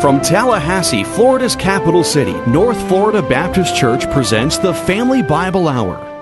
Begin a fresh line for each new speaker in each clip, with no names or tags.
From Tallahassee, Florida's capital city, North Florida Baptist Church presents the Family Bible Hour.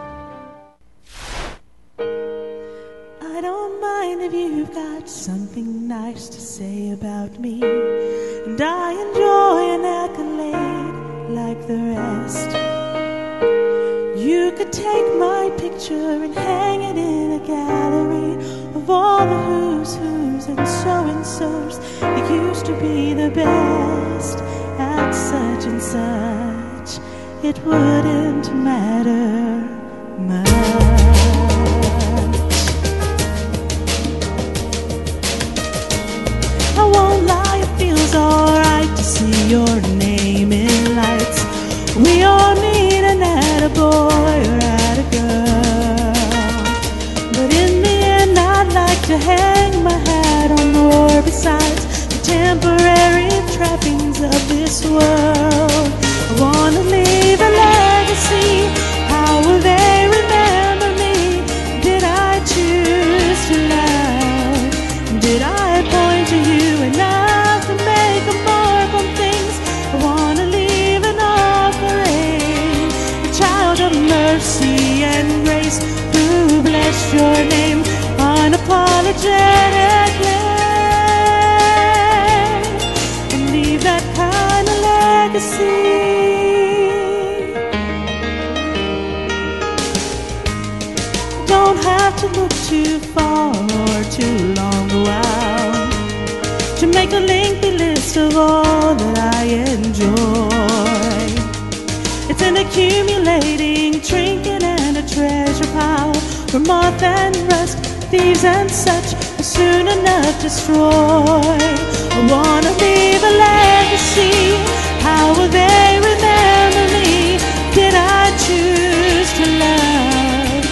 Accumulating trinket and a treasure pile where moth and rust, thieves and such will soon enough destroy. I wanna leave a legacy. How will they remember me? Did I choose to love?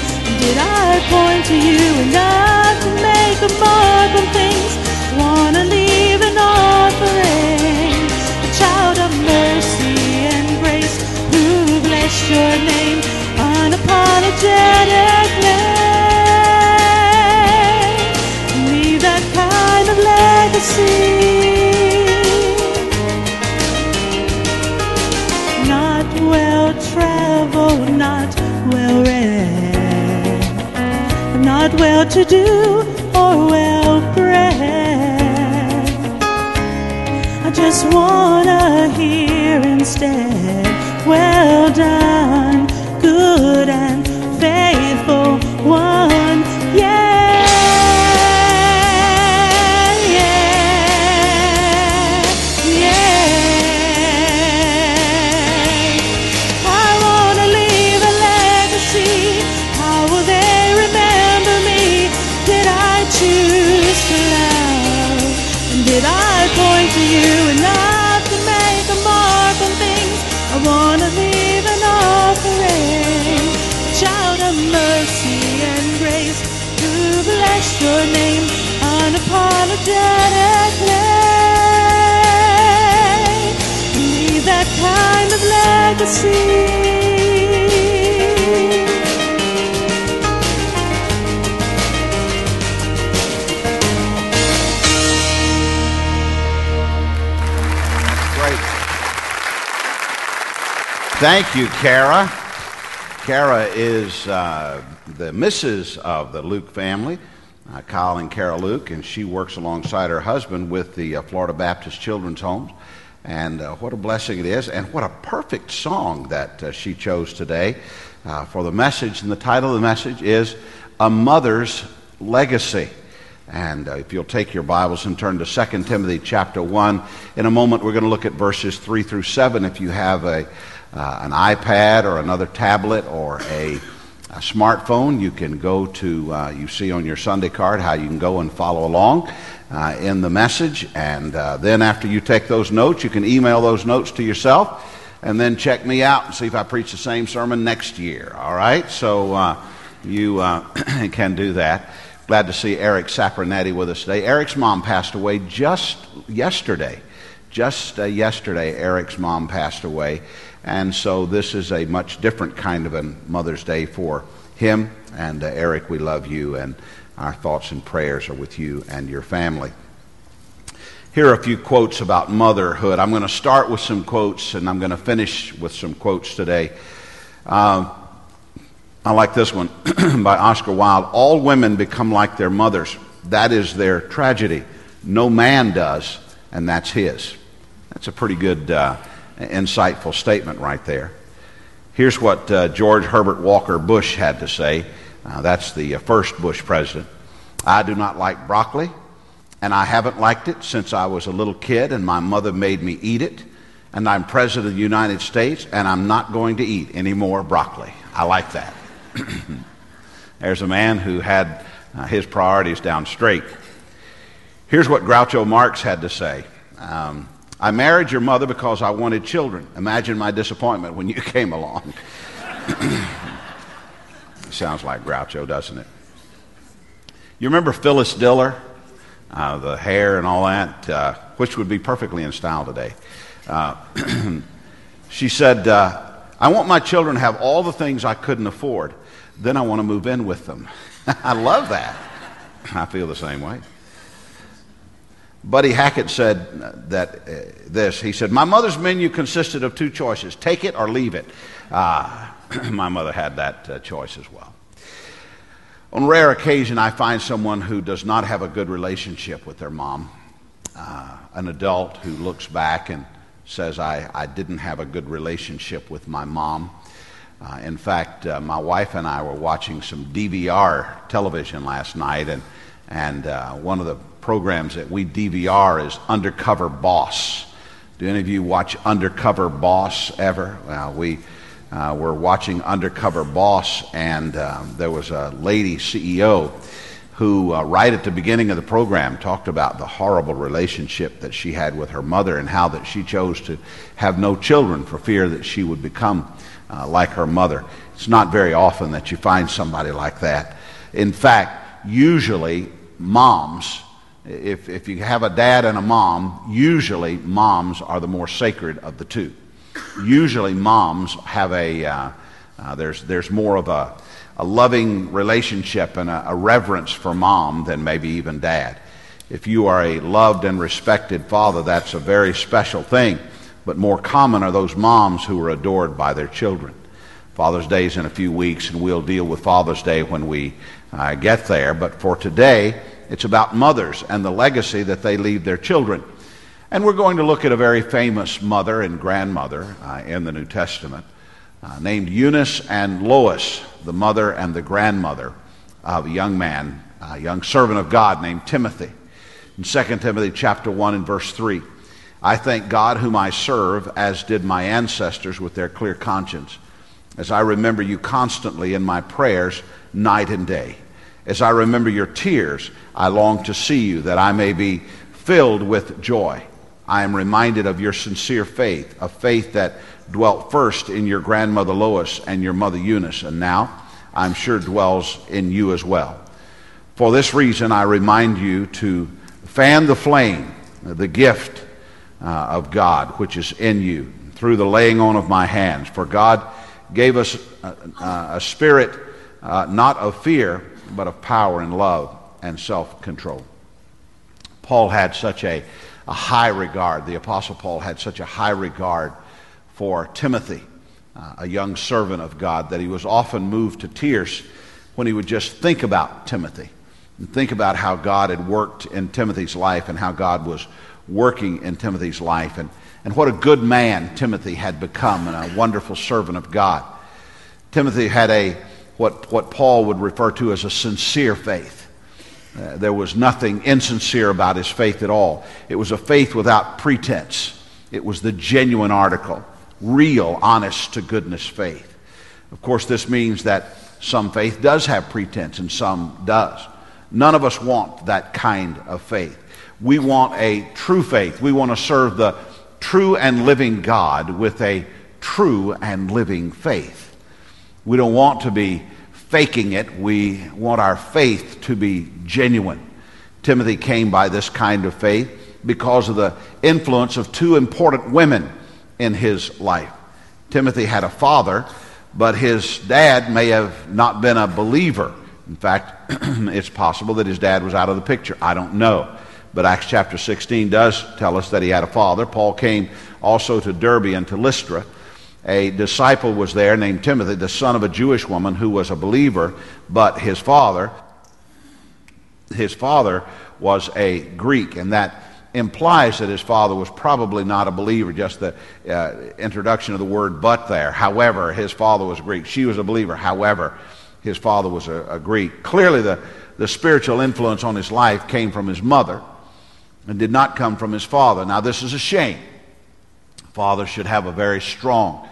Did I point to you enough to make a mark on things? Your name unapologetically. Leave that kind of legacy. Not well traveled, not well read, not well to do or well bred. I just wanna hear instead, well done, good and faithful one.
Thank you, Kara. Kara is uh, the Mrs. of the Luke family, uh, Kyle and Kara Luke, and she works alongside her husband with the uh, Florida Baptist Children's Homes. And uh, what a blessing it is, and what a perfect song that uh, she chose today uh, for the message. And the title of the message is A Mother's Legacy. And if you'll take your Bibles and turn to 2 Timothy chapter 1, in a moment we're going to look at verses 3 through 7. If you have a, uh, an iPad or another tablet or a, a smartphone, you can go to, uh, you see on your Sunday card how you can go and follow along uh, in the message. And uh, then after you take those notes, you can email those notes to yourself and then check me out and see if I preach the same sermon next year. All right? So uh, you uh, can do that. Glad to see Eric Saprinetti with us today. Eric's mom passed away just yesterday. Just yesterday, Eric's mom passed away. And so this is a much different kind of a Mother's Day for him. And uh, Eric, we love you, and our thoughts and prayers are with you and your family. Here are a few quotes about motherhood. I'm going to start with some quotes and I'm going to finish with some quotes today. Um, I like this one by Oscar Wilde. All women become like their mothers. That is their tragedy. No man does, and that's his. That's a pretty good, uh, insightful statement right there. Here's what uh, George Herbert Walker Bush had to say. Uh, that's the uh, first Bush president. I do not like broccoli, and I haven't liked it since I was a little kid, and my mother made me eat it. And I'm president of the United States, and I'm not going to eat any more broccoli. I like that. There's a man who had uh, his priorities down straight. Here's what Groucho Marx had to say um, I married your mother because I wanted children. Imagine my disappointment when you came along. Sounds like Groucho, doesn't it? You remember Phyllis Diller? Uh, the hair and all that, uh, which would be perfectly in style today. Uh, she said, uh, I want my children to have all the things I couldn't afford. Then I want to move in with them. I love that. I feel the same way. Buddy Hackett said that uh, this. He said, My mother's menu consisted of two choices take it or leave it. Uh, my mother had that uh, choice as well. On rare occasion, I find someone who does not have a good relationship with their mom, uh, an adult who looks back and says, I, I didn't have a good relationship with my mom. Uh, in fact, uh, my wife and I were watching some DVR television last night, and, and one of the programs that we DVR is Undercover Boss. Do any of you watch Undercover Boss ever? Well, we uh, were watching Undercover Boss, and um, there was a lady CEO who, uh, right at the beginning of the program, talked about the horrible relationship that she had with her mother and how that she chose to have no children for fear that she would become uh, like her mother. It's not very often that you find somebody like that. In fact, usually moms if, if you have a dad and a mom, usually moms are the more sacred of the two. Usually moms have a, uh, uh, there's, there's more of a, a loving relationship and a, a reverence for mom than maybe even dad. If you are a loved and respected father, that's a very special thing. But more common are those moms who are adored by their children. Father's Day is in a few weeks, and we'll deal with Father's Day when we uh, get there. But for today, it's about mothers and the legacy that they leave their children. And we're going to look at a very famous mother and grandmother uh, in the New Testament uh, named Eunice and Lois, the mother and the grandmother of a young man, a young servant of God named Timothy. In 2 Timothy chapter 1 and verse 3, I thank God whom I serve, as did my ancestors with their clear conscience, as I remember you constantly in my prayers night and day. As I remember your tears, I long to see you, that I may be filled with joy. I am reminded of your sincere faith, a faith that dwelt first in your grandmother Lois and your mother Eunice, and now I'm sure dwells in you as well. For this reason, I remind you to fan the flame, the gift uh, of God which is in you, through the laying on of my hands. For God gave us a, a spirit uh, not of fear but of power and love and self control. Paul had such a, a high regard, the Apostle Paul had such a high regard for Timothy, uh, a young servant of God, that he was often moved to tears when he would just think about Timothy and think about how God had worked in Timothy's life and how God was working in Timothy's life and, and what a good man Timothy had become and a wonderful servant of God. Timothy had a what, what Paul would refer to as a sincere faith. Uh, there was nothing insincere about his faith at all. It was a faith without pretense. It was the genuine article, real, honest to goodness faith. Of course, this means that some faith does have pretense and some does. None of us want that kind of faith. We want a true faith. We want to serve the true and living God with a true and living faith. We don't want to be faking it. We want our faith to be genuine. Timothy came by this kind of faith because of the influence of two important women in his life. Timothy had a father, but his dad may have not been a believer. In fact, it's possible that his dad was out of the picture. I don't know. but Acts chapter 16 does tell us that he had a father. Paul came also to Derbe and to Lystra. A disciple was there named Timothy, the son of a Jewish woman who was a believer, but his father, his father was a Greek, and that implies that his father was probably not a believer, just the uh, introduction of the word but there. However, his father was Greek. She was a believer. However, his father was a, a Greek. Clearly, the, the spiritual influence on his life came from his mother and did not come from his father. Now, this is a shame. Fathers should have a very strong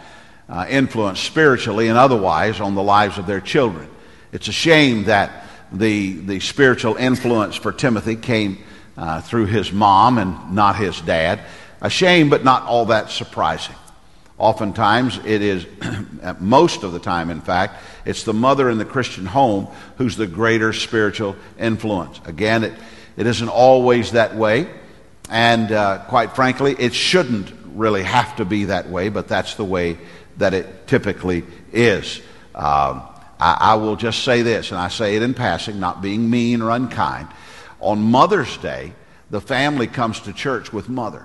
uh, influence spiritually and otherwise on the lives of their children. It's a shame that the, the spiritual influence for Timothy came uh, through his mom and not his dad. A shame, but not all that surprising. Oftentimes, it is, most of the time, in fact, it's the mother in the Christian home who's the greater spiritual influence. Again, it, it isn't always that way, and uh, quite frankly, it shouldn't really have to be that way, but that's the way that it typically is. Um, I, I will just say this, and I say it in passing, not being mean or unkind. On Mother's Day, the family comes to church with mother.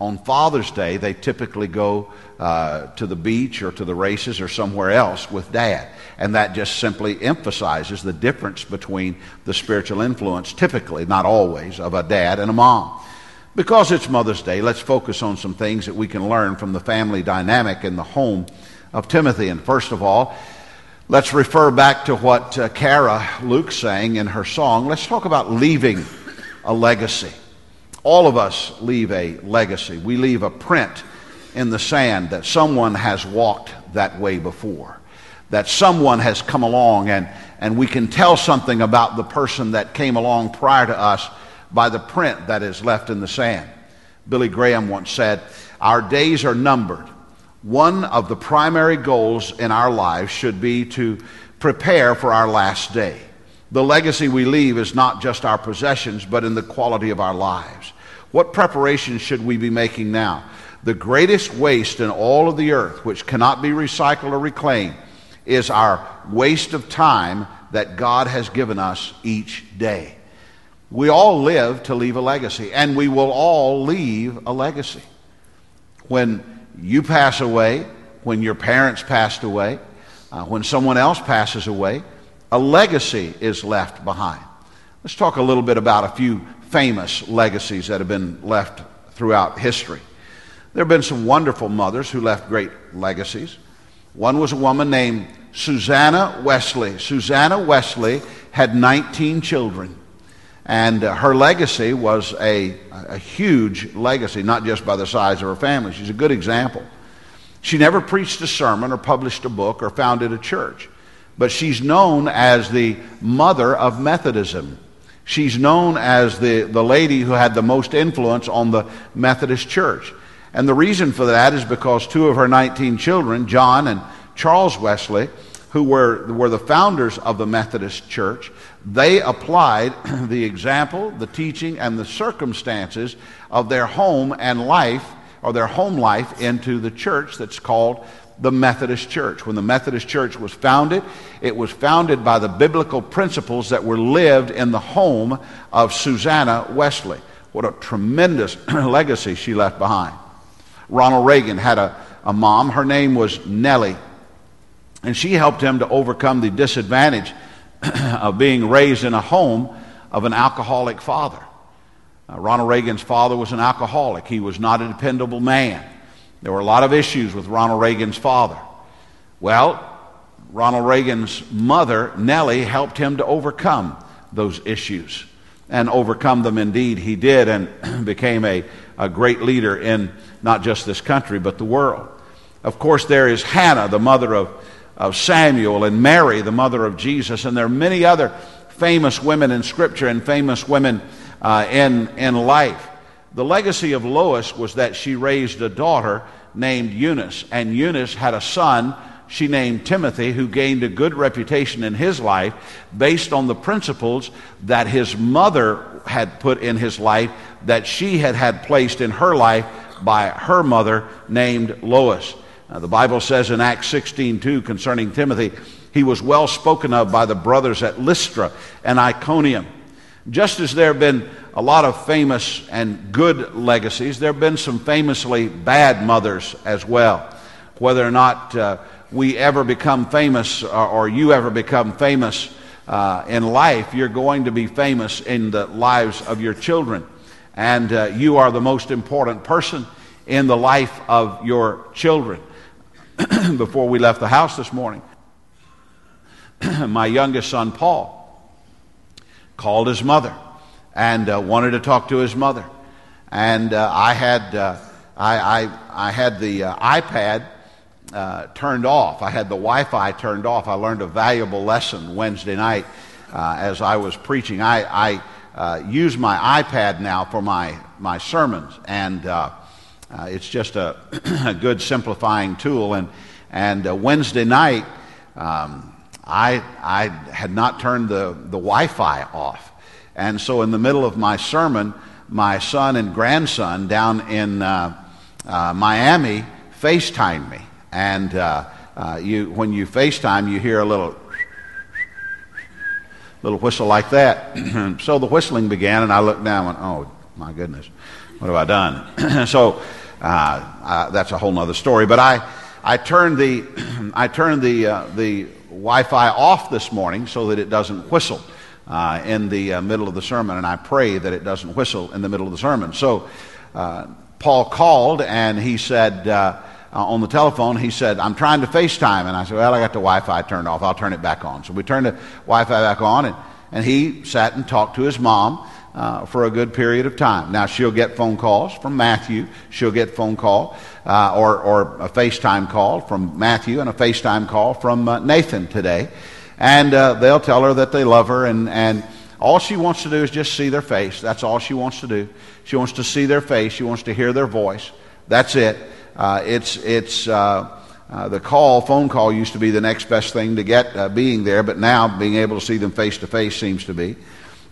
On Father's Day, they typically go uh, to the beach or to the races or somewhere else with dad. And that just simply emphasizes the difference between the spiritual influence, typically, not always, of a dad and a mom. Because it's Mother's Day, let's focus on some things that we can learn from the family dynamic in the home of Timothy. And first of all, Let's refer back to what uh, Kara Luke sang in her song. Let's talk about leaving a legacy. All of us leave a legacy. We leave a print in the sand that someone has walked that way before, that someone has come along, and, and we can tell something about the person that came along prior to us by the print that is left in the sand. Billy Graham once said, Our days are numbered one of the primary goals in our lives should be to prepare for our last day. The legacy we leave is not just our possessions, but in the quality of our lives. What preparations should we be making now? The greatest waste in all of the earth, which cannot be recycled or reclaimed, is our waste of time that God has given us each day. We all live to leave a legacy, and we will all leave a legacy. When you pass away, when your parents passed away, uh, when someone else passes away, a legacy is left behind. Let's talk a little bit about a few famous legacies that have been left throughout history. There have been some wonderful mothers who left great legacies. One was a woman named Susanna Wesley. Susanna Wesley had 19 children. And her legacy was a, a huge legacy, not just by the size of her family. She's a good example. She never preached a sermon or published a book or founded a church, but she's known as the mother of Methodism. She's known as the, the lady who had the most influence on the Methodist church. And the reason for that is because two of her 19 children, John and Charles Wesley, who were, were the founders of the Methodist Church, they applied the example, the teaching, and the circumstances of their home and life, or their home life, into the church that's called the Methodist Church. When the Methodist Church was founded, it was founded by the biblical principles that were lived in the home of Susanna Wesley. What a tremendous legacy she left behind. Ronald Reagan had a, a mom. Her name was Nellie. And she helped him to overcome the disadvantage of being raised in a home of an alcoholic father. Uh, Ronald Reagan's father was an alcoholic. He was not a dependable man. There were a lot of issues with Ronald Reagan's father. Well, Ronald Reagan's mother, Nellie, helped him to overcome those issues. And overcome them indeed he did and became a, a great leader in not just this country, but the world. Of course, there is Hannah, the mother of of Samuel and Mary, the mother of Jesus, and there are many other famous women in Scripture and famous women uh, in, in life. The legacy of Lois was that she raised a daughter named Eunice, and Eunice had a son she named Timothy, who gained a good reputation in his life based on the principles that his mother had put in his life, that she had had placed in her life by her mother named Lois. Uh, the Bible says in Acts 16:2 concerning Timothy, he was well spoken of by the brothers at Lystra and Iconium. Just as there have been a lot of famous and good legacies, there have been some famously bad mothers as well. Whether or not uh, we ever become famous or, or you ever become famous uh, in life, you're going to be famous in the lives of your children. And uh, you are the most important person in the life of your children. Before we left the house this morning, my youngest son, Paul, called his mother and uh, wanted to talk to his mother. And uh, I had, uh, I, I, I, had the uh, iPad uh, turned off. I had the Wi Fi turned off. I learned a valuable lesson Wednesday night uh, as I was preaching. I, I use my iPad now for my, my sermons, and it's just a, a, good simplifying tool. And, and Wednesday night, um, I, I had not turned the, the Wi Fi off. And so, in the middle of my sermon, my son and grandson down in uh, uh, Miami FaceTimed me. And uh, uh you, when you FaceTime, you hear a little, little whistle like that. so the whistling began, and I looked down and went, oh, my goodness, what have I done? so uh, uh, that's a whole other story. But I, I turned the, I turned the, the Wi Fi off this morning so that it doesn't whistle uh, in the uh, middle of the sermon, and I pray that it doesn't whistle in the middle of the sermon. So uh, Paul called and he said, uh, uh, on the telephone, he said, I'm trying to FaceTime. And I said, Well, I got the Wi Fi turned off. I'll turn it back on. So we turned the Wi Fi back on, and, and he sat and talked to his mom. Uh, for a good period of time. Now she'll get phone calls from Matthew. She'll get phone call uh, or, or a FaceTime call from Matthew and a FaceTime call from uh, Nathan today. And uh, they'll tell her that they love her, and, and all she wants to do is just see their face. That's all she wants to do. She wants to see their face, she wants to hear their voice. That's it. Uh, it's it's the call, phone call used to be the next best thing to get being there, but now being able to see them face to face seems to be.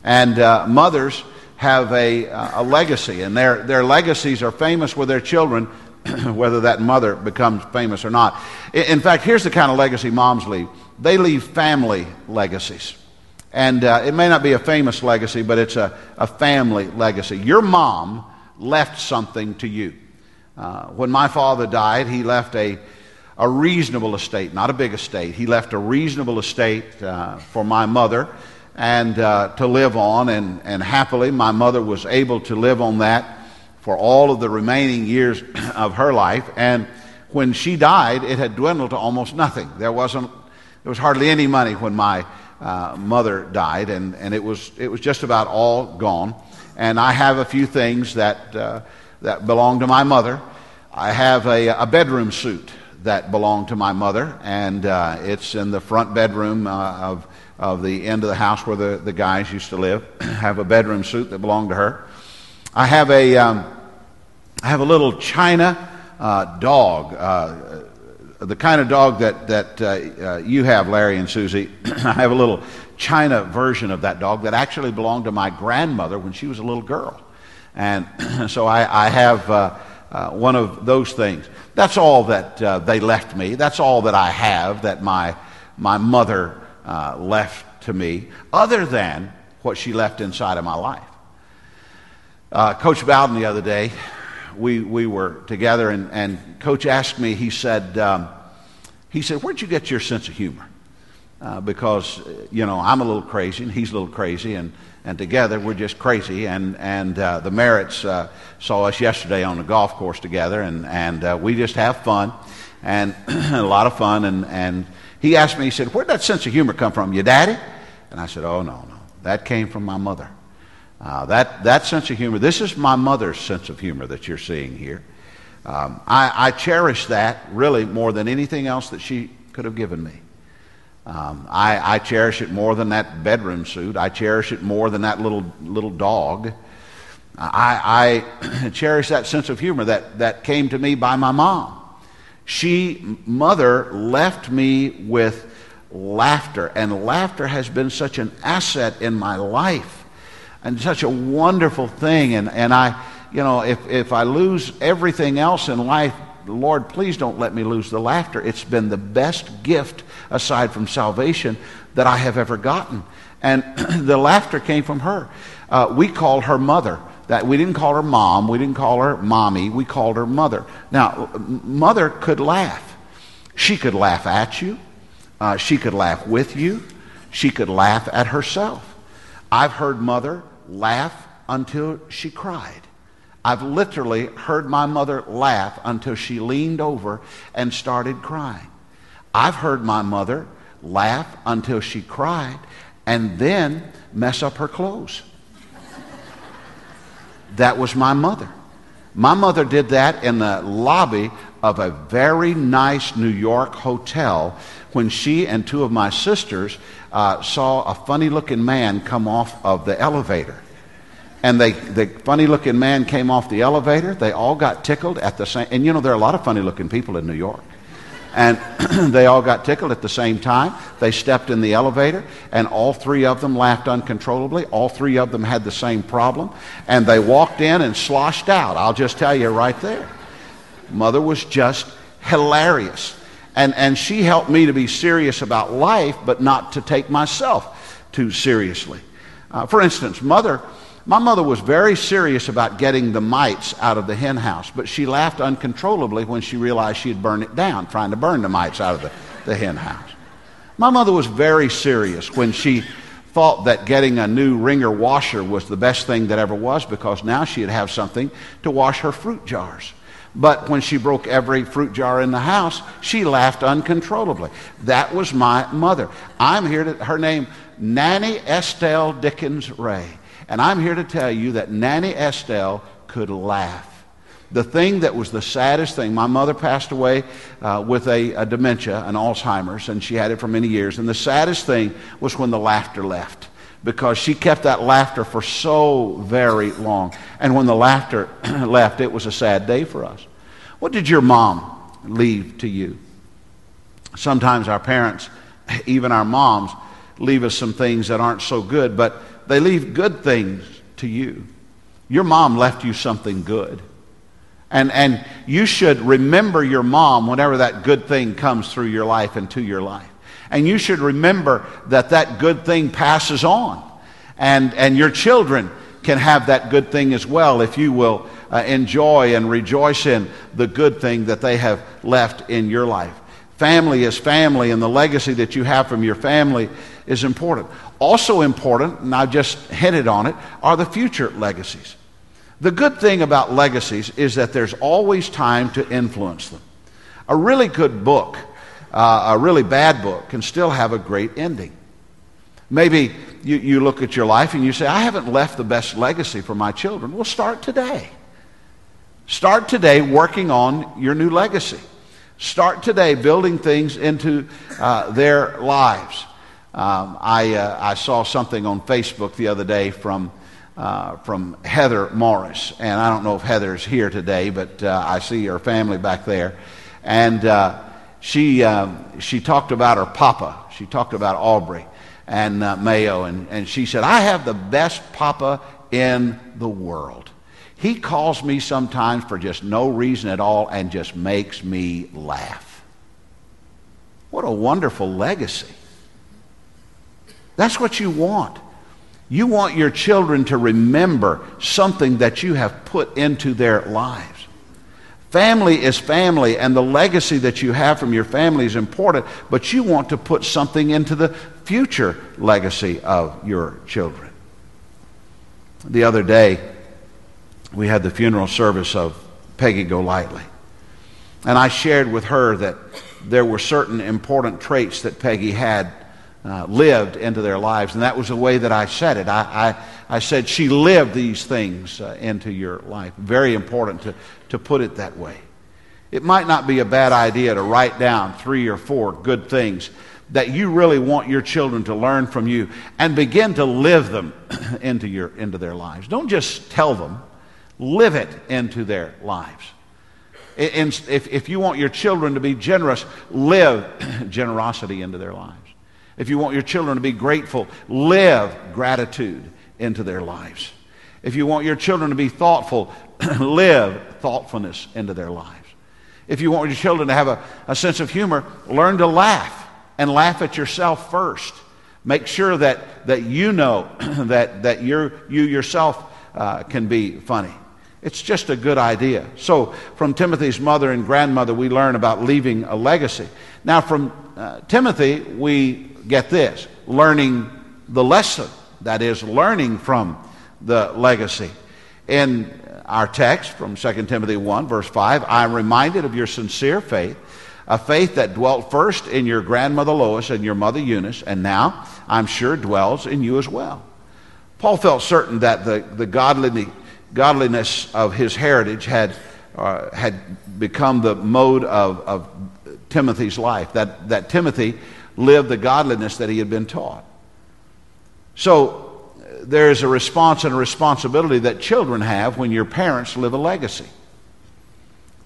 And mothers have a, a legacy, and their, their legacies are famous with their children, whether that mother becomes famous or not. In fact, here's the kind of legacy moms leave they leave family legacies. And uh, it may not be a famous legacy, but it's a, a family legacy. Your mom left something to you. Uh, when my father died, he left a, a reasonable estate, not a big estate. He left a reasonable estate uh, for my mother and uh, to live on. And, and happily, my mother was able to live on that for all of the remaining years of her life. And when she died, it had dwindled to almost nothing. There wasn't, there was hardly any money when my uh, mother died, and, and it, was, it was just about all gone. And I have a few things that, uh, that belong to my mother. I have a, a bedroom suit that belonged to my mother, and uh, it's in the front bedroom uh, of, of the end of the house where the, the guys used to live. Have a bedroom suit that belonged to her. I have a, um, I have a little China uh, dog, uh, the kind of dog that, that uh, uh, you have, Larry and Susie. I have a little China version of that dog that actually belonged to my grandmother when she was a little girl. And so I, I have uh, uh, one of those things. That's all that they left me. That's all that I have that my, my mother uh, left to me, other than what she left inside of my life. Uh, Coach Bowden the other day we, we were together, and, and Coach asked me, he said, um, he said, Where'd you get your sense of humor? Uh, because, you know, I'm a little crazy, and he's a little crazy, and, and together we're just crazy. And, and uh, the Merritts uh, saw us yesterday on the golf course together, and, and uh, we just have fun, and a lot of fun. And, and he asked me, he said, Where'd that sense of humor come from? Your daddy? And I said, Oh, no, no. That came from my mother. Uh, that, that sense of humor, this is my mother's sense of humor that you're seeing here. Um, I, I, cherish that really more than anything else that she could have given me. Um, I, I, cherish it more than that bedroom suit. I cherish it more than that little, little dog. I, I cherish that sense of humor that, that came to me by my mom. She, mother, left me with laughter, and laughter has been such an asset in my life and such a wonderful thing. And, and I, you know, if, if I lose everything else in life, Lord, please don't let me lose the laughter. It's been the best gift aside from salvation that I have ever gotten. And the laughter came from her. Uh, we call her mother. That we didn't call her mom, we didn't call her mommy, we called her mother. Now, mother could laugh. She could laugh at you. Uh, she could laugh with you. She could laugh at herself. I've heard mother laugh until she cried. I've literally heard my mother laugh until she leaned over and started crying. I've heard my mother laugh until she cried and then mess up her clothes. That was my mother. My mother did that in the lobby of a very nice New York hotel when she and two of my sisters uh, saw a funny looking man come off of the elevator. And they, the funny looking man came off the elevator. They all got tickled at the same And you know, there are a lot of funny looking people in New York. And they all got tickled at the same time. They stepped in the elevator, and all three of them laughed uncontrollably. All three of them had the same problem. And they walked in and sloshed out. I'll just tell you right there. Mother was just hilarious. And, and she helped me to be serious about life, but not to take myself too seriously. Uh, for instance, mother my mother was very serious about getting the mites out of the hen house, but she laughed uncontrollably when she realized she had burned it down, trying to burn the mites out of the, the hen house. My mother was very serious when she thought that getting a new wringer washer was the best thing that ever was because now she'd have something to wash her fruit jars. But when she broke every fruit jar in the house, she laughed uncontrollably. That was my mother. I'm here to, her name, Nanny Estelle Dickens Ray. And I'm here to tell you that Nanny Estelle could laugh. The thing that was the saddest thing, my mother passed away uh, with a, a dementia, an Alzheimer's, and she had it for many years. And the saddest thing was when the laughter left because she kept that laughter for so very long. And when the laughter left, it was a sad day for us. What did your mom leave to you? Sometimes our parents, even our moms, leave us some things that aren't so good, but they leave good things to you. Your mom left you something good. And, and you should remember your mom whenever that good thing comes through your life and to your life. And you should remember that that good thing passes on. And, and your children can have that good thing as well if you will uh, enjoy and rejoice in the good thing that they have left in your life. Family is family, and the legacy that you have from your family is important. Also important, and I just hinted on it, are the future legacies. The good thing about legacies is that there's always time to influence them. A really good book, uh, a really bad book, can still have a great ending. Maybe you, you look at your life and you say, I haven't left the best legacy for my children. Well, start today. Start today working on your new legacy. Start today building things into uh, their lives. Um, I, uh, I saw something on Facebook the other day from, uh, from Heather Morris. And I don't know if Heather's here today, but uh, I see her family back there. And uh, she, um, she talked about her papa. She talked about Aubrey and uh, Mayo. And, and she said, I have the best papa in the world. He calls me sometimes for just no reason at all and just makes me laugh. What a wonderful legacy. That's what you want. You want your children to remember something that you have put into their lives. Family is family, and the legacy that you have from your family is important, but you want to put something into the future legacy of your children. The other day, we had the funeral service of Peggy Golightly. And I shared with her that there were certain important traits that Peggy had uh, lived into their lives. And that was the way that I said it. I, I, I said, she lived these things uh, into your life. Very important to, to put it that way. It might not be a bad idea to write down three or four good things that you really want your children to learn from you and begin to live them into, your, into their lives. Don't just tell them, live it into their lives. And if, if you want your children to be generous, live generosity into their lives. If you want your children to be grateful, live gratitude into their lives. If you want your children to be thoughtful, live thoughtfulness into their lives. If you want your children to have a, a sense of humor, learn to laugh and laugh at yourself first. Make sure that, that you know that, that you're, you yourself uh, can be funny. It's just a good idea. So, from Timothy's mother and grandmother, we learn about leaving a legacy. Now, from uh, Timothy, we get this learning the lesson. That is, learning from the legacy. In our text from 2 Timothy 1, verse 5, I am reminded of your sincere faith, a faith that dwelt first in your grandmother Lois and your mother Eunice, and now, I'm sure, dwells in you as well. Paul felt certain that the, the godliness godliness of his heritage had, uh, had become the mode of, of Timothy's life, that, that Timothy lived the godliness that he had been taught. So there is a response and a responsibility that children have when your parents live a legacy.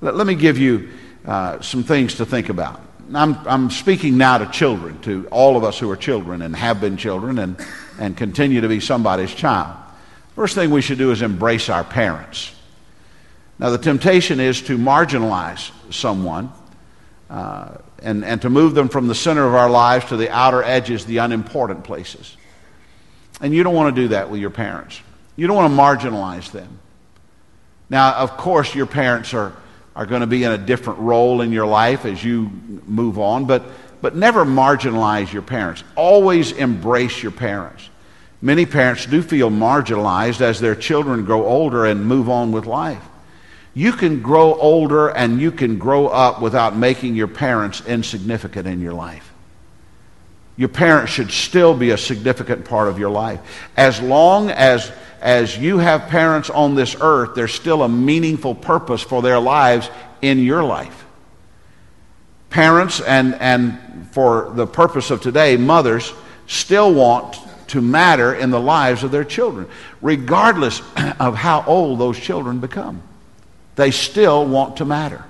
Let, let me give you uh, some things to think about. I'm, I'm speaking now to children, to all of us who are children and have been children and, and continue to be somebody's child. First thing we should do is embrace our parents. Now, the temptation is to marginalize someone uh, and, and to move them from the center of our lives to the outer edges, the unimportant places. And you don't want to do that with your parents. You don't want to marginalize them. Now, of course, your parents are, are going to be in a different role in your life as you move on, but, but never marginalize your parents. Always embrace your parents. Many parents do feel marginalized as their children grow older and move on with life. You can grow older and you can grow up without making your parents insignificant in your life. Your parents should still be a significant part of your life. As long as, as you have parents on this earth, there's still a meaningful purpose for their lives in your life. Parents, and, and for the purpose of today, mothers, still want to matter in the lives of their children, regardless of how old those children become. They still want to matter.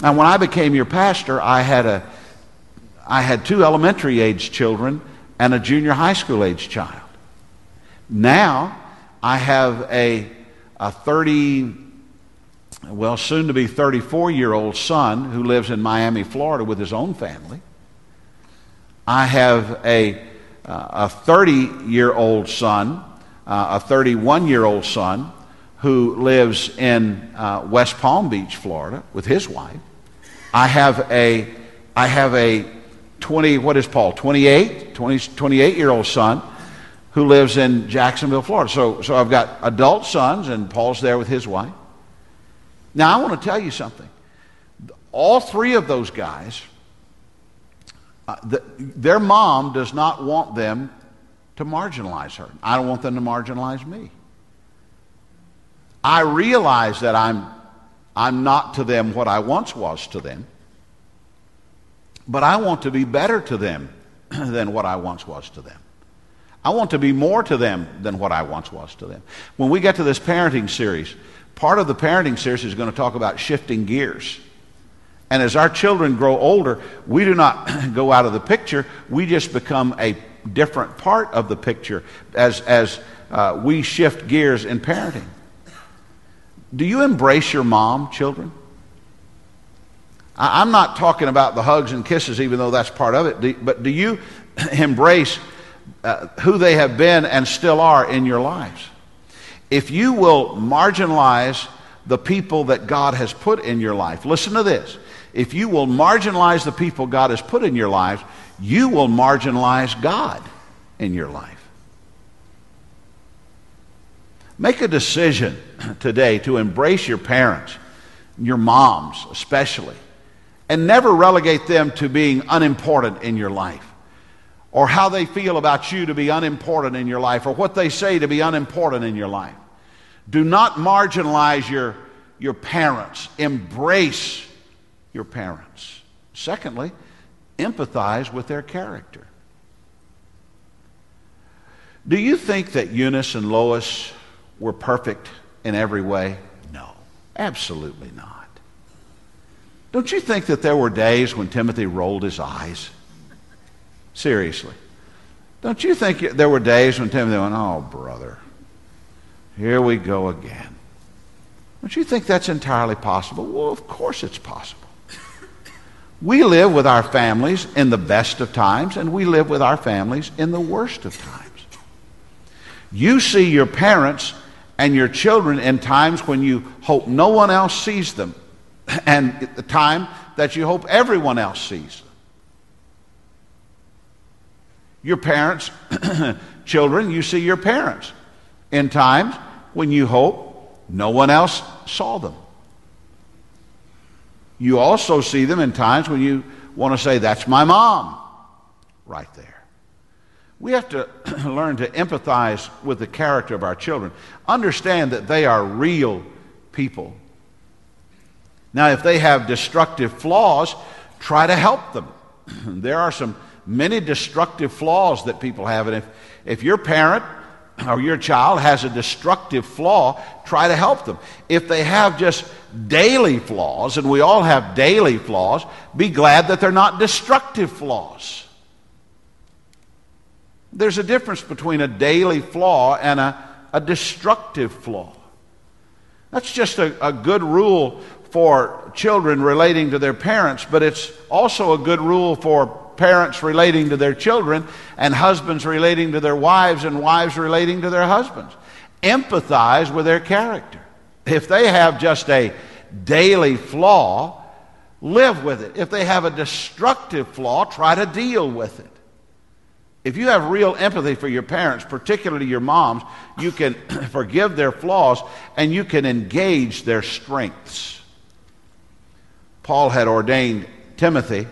Now, when I became your pastor, I had, a, I had two elementary age children and a junior high school age child. Now, I have a, a 30, well, soon to be 34 year old son who lives in Miami, Florida with his own family. I have a uh, a 30 year old son, uh, a 31 year old son, who lives in uh, West Palm Beach, Florida, with his wife. I have a, I have a 20, what is Paul, 28, 20, 28 year old son who lives in Jacksonville, Florida. So, so I've got adult sons, and Paul's there with his wife. Now, I want to tell you something. All three of those guys uh, the, their mom does not want them to marginalize her. I don't want them to marginalize me. I realize that I'm, I'm not to them what I once was to them, but I want to be better to them than what I once was to them. I want to be more to them than what I once was to them. When we get to this parenting series, part of the parenting series is going to talk about shifting gears. And as our children grow older, we do not go out of the picture. We just become a different part of the picture as, as uh, we shift gears in parenting. Do you embrace your mom, children? I'm not talking about the hugs and kisses, even though that's part of it, but do you embrace uh, who they have been and still are in your lives? If you will marginalize the people that God has put in your life, listen to this if you will marginalize the people God has put in your life, you will marginalize God in your life. Make a decision today to embrace your parents, your moms especially, and never relegate them to being unimportant in your life, or how they feel about you to be unimportant in your life, or what they say to be unimportant in your life. Do not marginalize your, your parents. Embrace your parents. Secondly, empathize with their character. Do you think that Eunice and Lois were perfect in every way? No, absolutely not. Don't you think that there were days when Timothy rolled his eyes? Seriously. Don't you think there were days when Timothy went, Oh, brother, here we go again? Don't you think that's entirely possible? Well, of course it's possible. We live with our families in the best of times, and we live with our families in the worst of times. You see your parents and your children in times when you hope no one else sees them, and at the time that you hope everyone else sees them. Your parents, children, you see your parents in times when you hope no one else saw them. You also see them in times when you want to say, That's my mom, right there. We have to learn to empathize with the character of our children. Understand that they are real people. Now, if they have destructive flaws, try to help them. there are some many destructive flaws that people have. And if, if your parent or your child has a destructive flaw, try to help them. If they have just daily flaws, and we all have daily flaws, be glad that they're not destructive flaws. There's a difference between a daily flaw and a, a destructive flaw. That's just a, a good rule for children relating to their parents, but it's also a good rule for parents relating to their children and husbands relating to their wives and wives relating to their husbands. Empathize with their character. If they have just a daily flaw, live with it. If they have a destructive flaw, try to deal with it. If you have real empathy for your parents, particularly your moms, you can forgive their flaws and you can engage their strengths. Paul had ordained Timothy,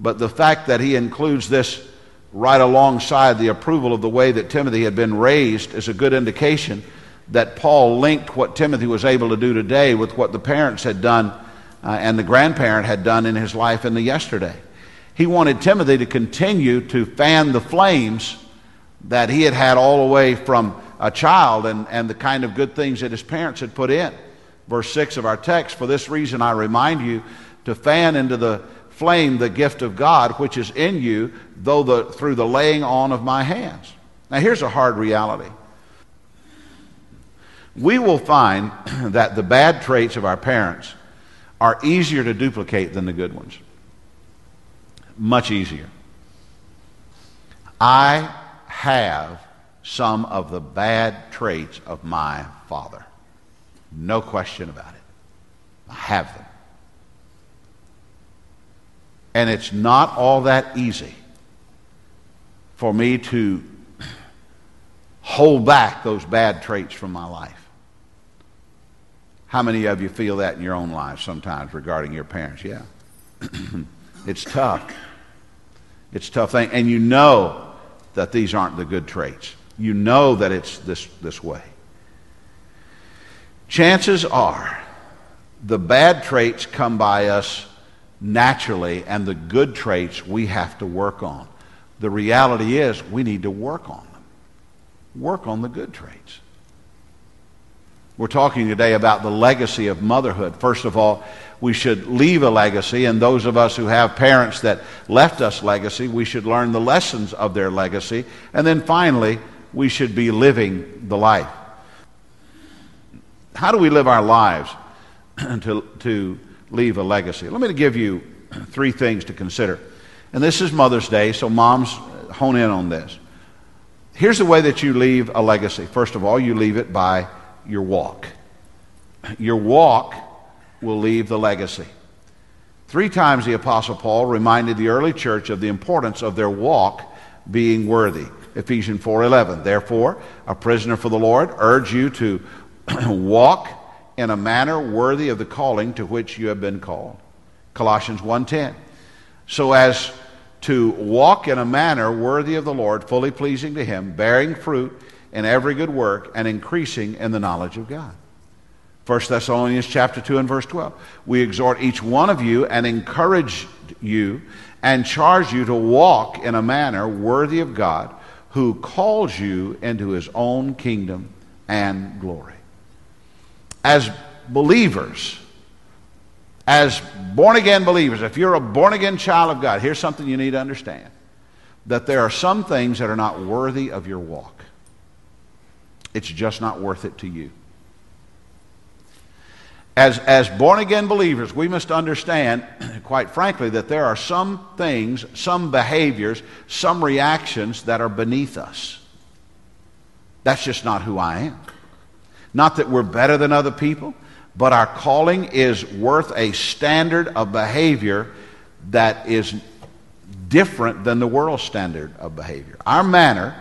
but the fact that he includes this right alongside the approval of the way that Timothy had been raised is a good indication that Paul linked what Timothy was able to do today with what the parents had done uh, and the grandparent had done in his life in the yesterday. He wanted Timothy to continue to fan the flames that he had had all the way from a child and, and the kind of good things that his parents had put in. Verse 6 of our text For this reason I remind you to fan into the flame the gift of God which is in you, though the, through the laying on of my hands. Now, here's a hard reality. We will find that the bad traits of our parents are easier to duplicate than the good ones. Much easier. I have some of the bad traits of my father. No question about it. I have them. And it's not all that easy for me to hold back those bad traits from my life. How many of you feel that in your own lives sometimes regarding your parents? Yeah. it's tough. It's a tough thing. And you know that these aren't the good traits. You know that it's this, this way. Chances are the bad traits come by us naturally, and the good traits we have to work on. The reality is, we need to work on them. Work on the good traits. We're talking today about the legacy of motherhood. First of all, we should leave a legacy, and those of us who have parents that left us legacy, we should learn the lessons of their legacy. And then finally, we should be living the life. How do we live our lives to, to leave a legacy? Let me give you three things to consider. And this is Mother's Day, so moms, hone in on this. Here's the way that you leave a legacy. First of all, you leave it by your walk. Your walk will leave the legacy. Three times the Apostle Paul reminded the early church of the importance of their walk being worthy. Ephesians 4:11. Therefore, a prisoner for the Lord, urge you to walk in a manner worthy of the calling to which you have been called. Colossians 1:10. So as to walk in a manner worthy of the Lord, fully pleasing to him, bearing fruit in every good work and increasing in the knowledge of God. 1 Thessalonians chapter 2 and verse 12. We exhort each one of you and encourage you and charge you to walk in a manner worthy of God who calls you into his own kingdom and glory. As believers, as born again believers, if you're a born again child of God, here's something you need to understand that there are some things that are not worthy of your walk. It's just not worth it to you. as, as born again believers, we must understand, quite frankly, that there are some things, some behaviors, some reactions that are beneath us. That's just not who I am. Not that we're better than other people, but our calling is worth a standard of behavior that is different than the world's standard of behavior. Our manner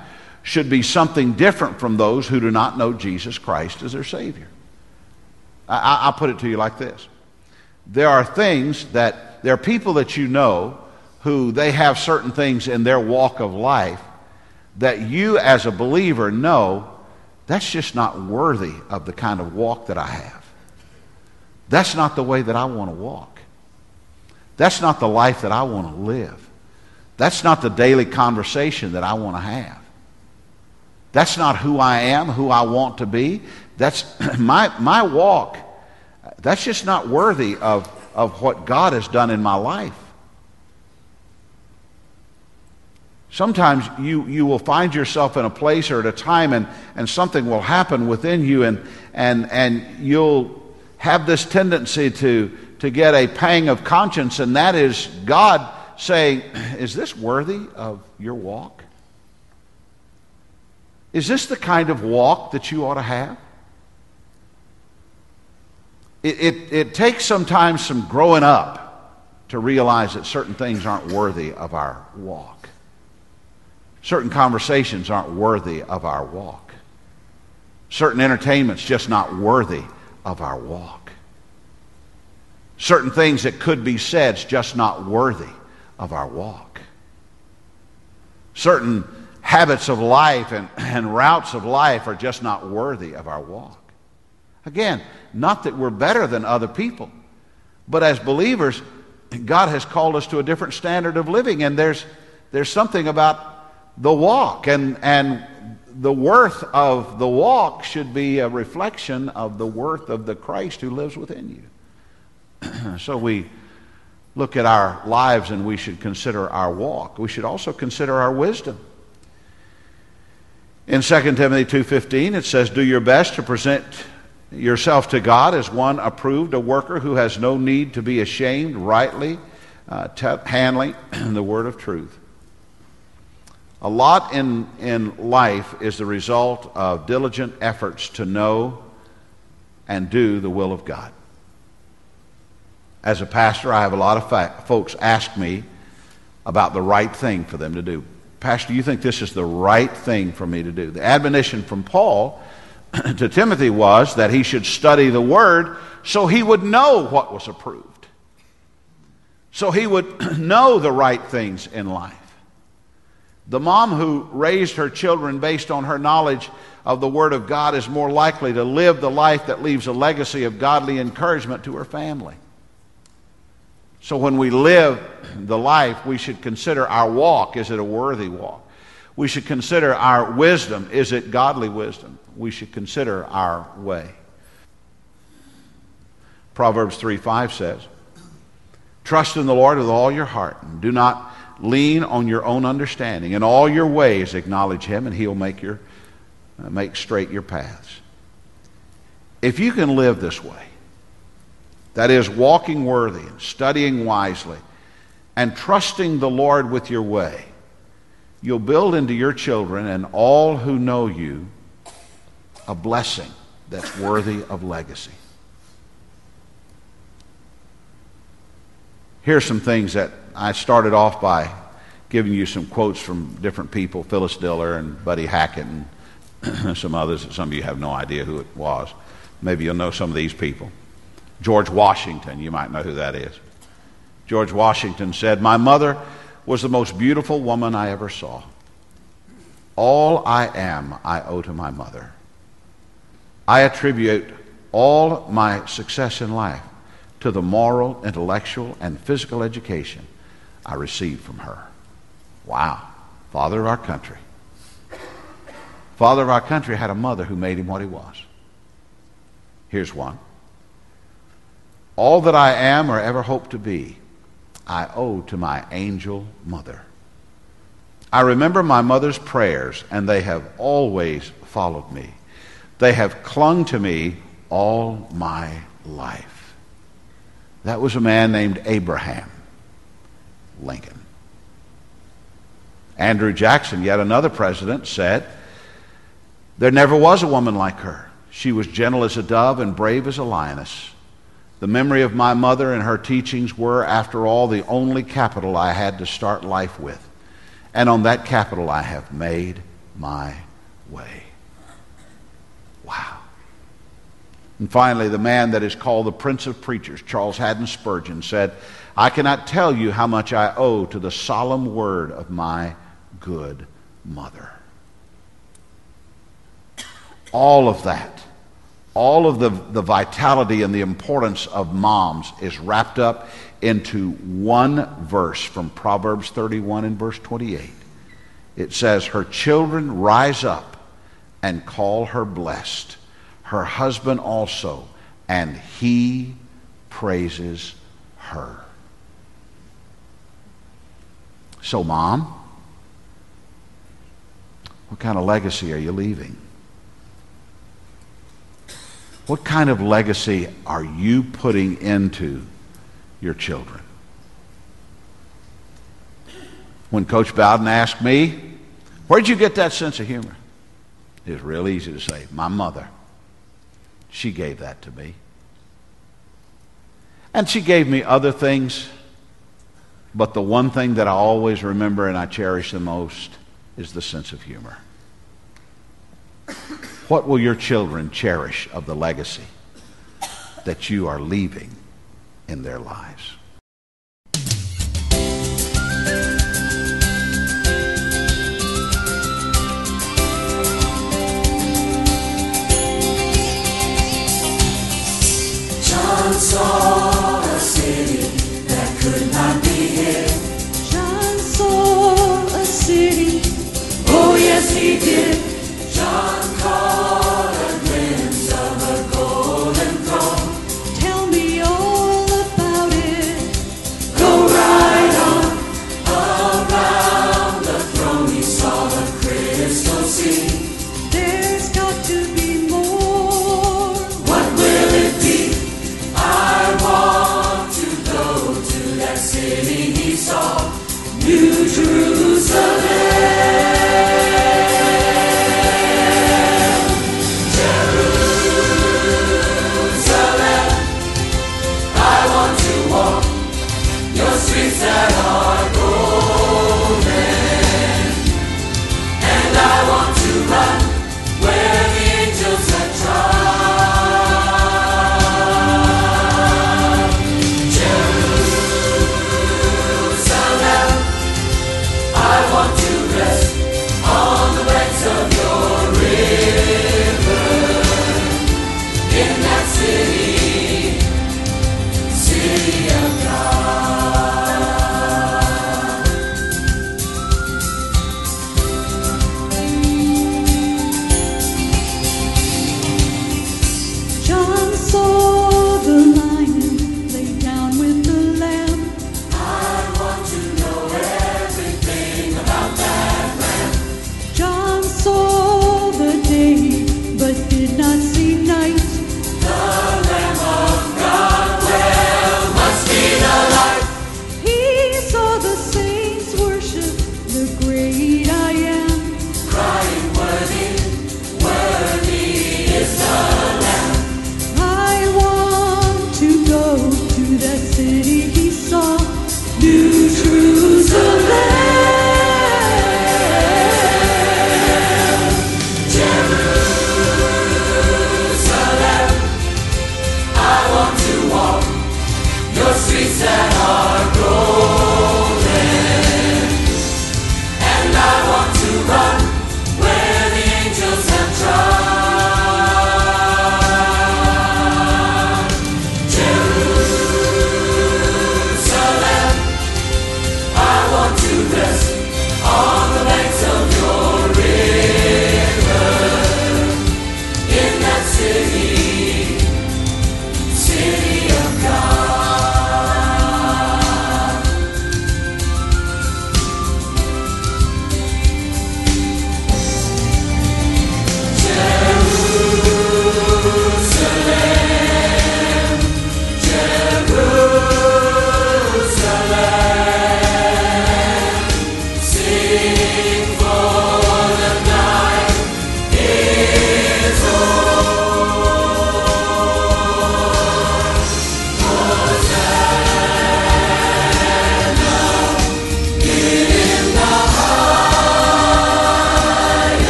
should be something different from those who do not know Jesus Christ as their Savior. I, will put it to you like this there are things that, there are people that you know who they have certain things in their walk of life that you as a believer know that's just not worthy of the kind of walk that I have. That's not the way that I want to walk. That's not the life that I want to live. That's not the daily conversation that I want to have. That's not who I am, who I want to be. That's my, my walk. That's just not worthy of, of what God has done in my life. Sometimes you, you will find yourself in a place or at a time and, and something will happen within you and, and, and you'll have this tendency to, to get a pang of conscience, and that is God saying, Is this worthy of your walk? Is this the kind of walk that you ought to have? It, it, it takes sometimes some growing up to realize that certain things aren't worthy of our walk. Certain conversations aren't worthy of our walk. Certain entertainment's just not worthy of our walk. Certain things that could be said's just not worthy of our walk. Certain habits of life and, and routes of life are just not worthy of our walk. Again, not that we're better than other people, but as believers, God has called us to a different standard of living, and there's, there's something about the walk, and, and the worth of the walk should be a reflection of the worth of the Christ who lives within you. so we look at our lives and we should consider our walk. We should also consider our wisdom. In 2 Timothy 2:15 it says do your best to present yourself to God as one approved, a worker who has no need to be ashamed, rightly uh, handling the word of truth. A lot in, in life is the result of diligent efforts to know and do the will of God. As a pastor, I have a lot of fa- folks ask me about the right thing for them to do. Pastor, you think this is the right thing for me to do? The admonition from Paul to Timothy was that he should study the Word so he would know what was approved, so he would know the right things in life. The mom who raised her children based on her knowledge of the Word of God is more likely to live the life that leaves a legacy of godly encouragement to her family. So when we live the life, we should consider our walk is it a worthy walk? We should consider our wisdom is it godly wisdom? we should consider our way. Proverbs 3 5 says, Trust in the Lord with all your heart, and do not lean on your own understanding. In all your ways acknowledge him, and he'll make, your, uh, make straight your paths. If you can live this way, that is, walking worthy studying wisely, and trusting the Lord with your way, you'll build into your children and all who know you a blessing that's worthy of legacy. Here's some things that I started off by giving you some quotes from different people Phyllis Diller and Buddy Hackett and some others that some of you have no idea who it was. Maybe you'll know some of these people. George Washington, you might know who that is. George Washington said, My mother was the most beautiful woman I ever saw. All I am, I owe to my mother. I attribute all my success in life to the moral, intellectual, and physical education I received from her. Wow. Father of our country. Father of our country had a mother who made him what he was. Here's one. All that I am or ever hope to be, I owe to my angel mother. I remember my mother's prayers, and they have always followed me. They have clung to me all my life. That was a man named Abraham Lincoln. Andrew Jackson, yet another president, said, There never was a woman like her. She was gentle as a dove and brave as a lioness. The memory of my mother and her teachings were, after all, the only capital I had to start life with. And on that capital I have made my way. Wow. And finally, the man that is called the Prince of Preachers, Charles Haddon Spurgeon, said, I cannot tell you how much I owe to the solemn word of my good mother. All of that, all of the, the vitality and the importance of moms is wrapped up into one verse from Proverbs 31 and verse 28. It says, Her children rise up and call her blessed, her husband also, and he praises her. So, mom, what kind of legacy are you leaving? What kind of legacy are you putting into your children? When Coach Bowden asked me, Where'd you get that sense of humor? It was real easy to say, My mother. She gave that to me. And she gave me other things, but the one thing that I always remember and I cherish the most is the sense of humor. What will your children cherish of the legacy that you are leaving in their lives? John saw a city that could not be Peace.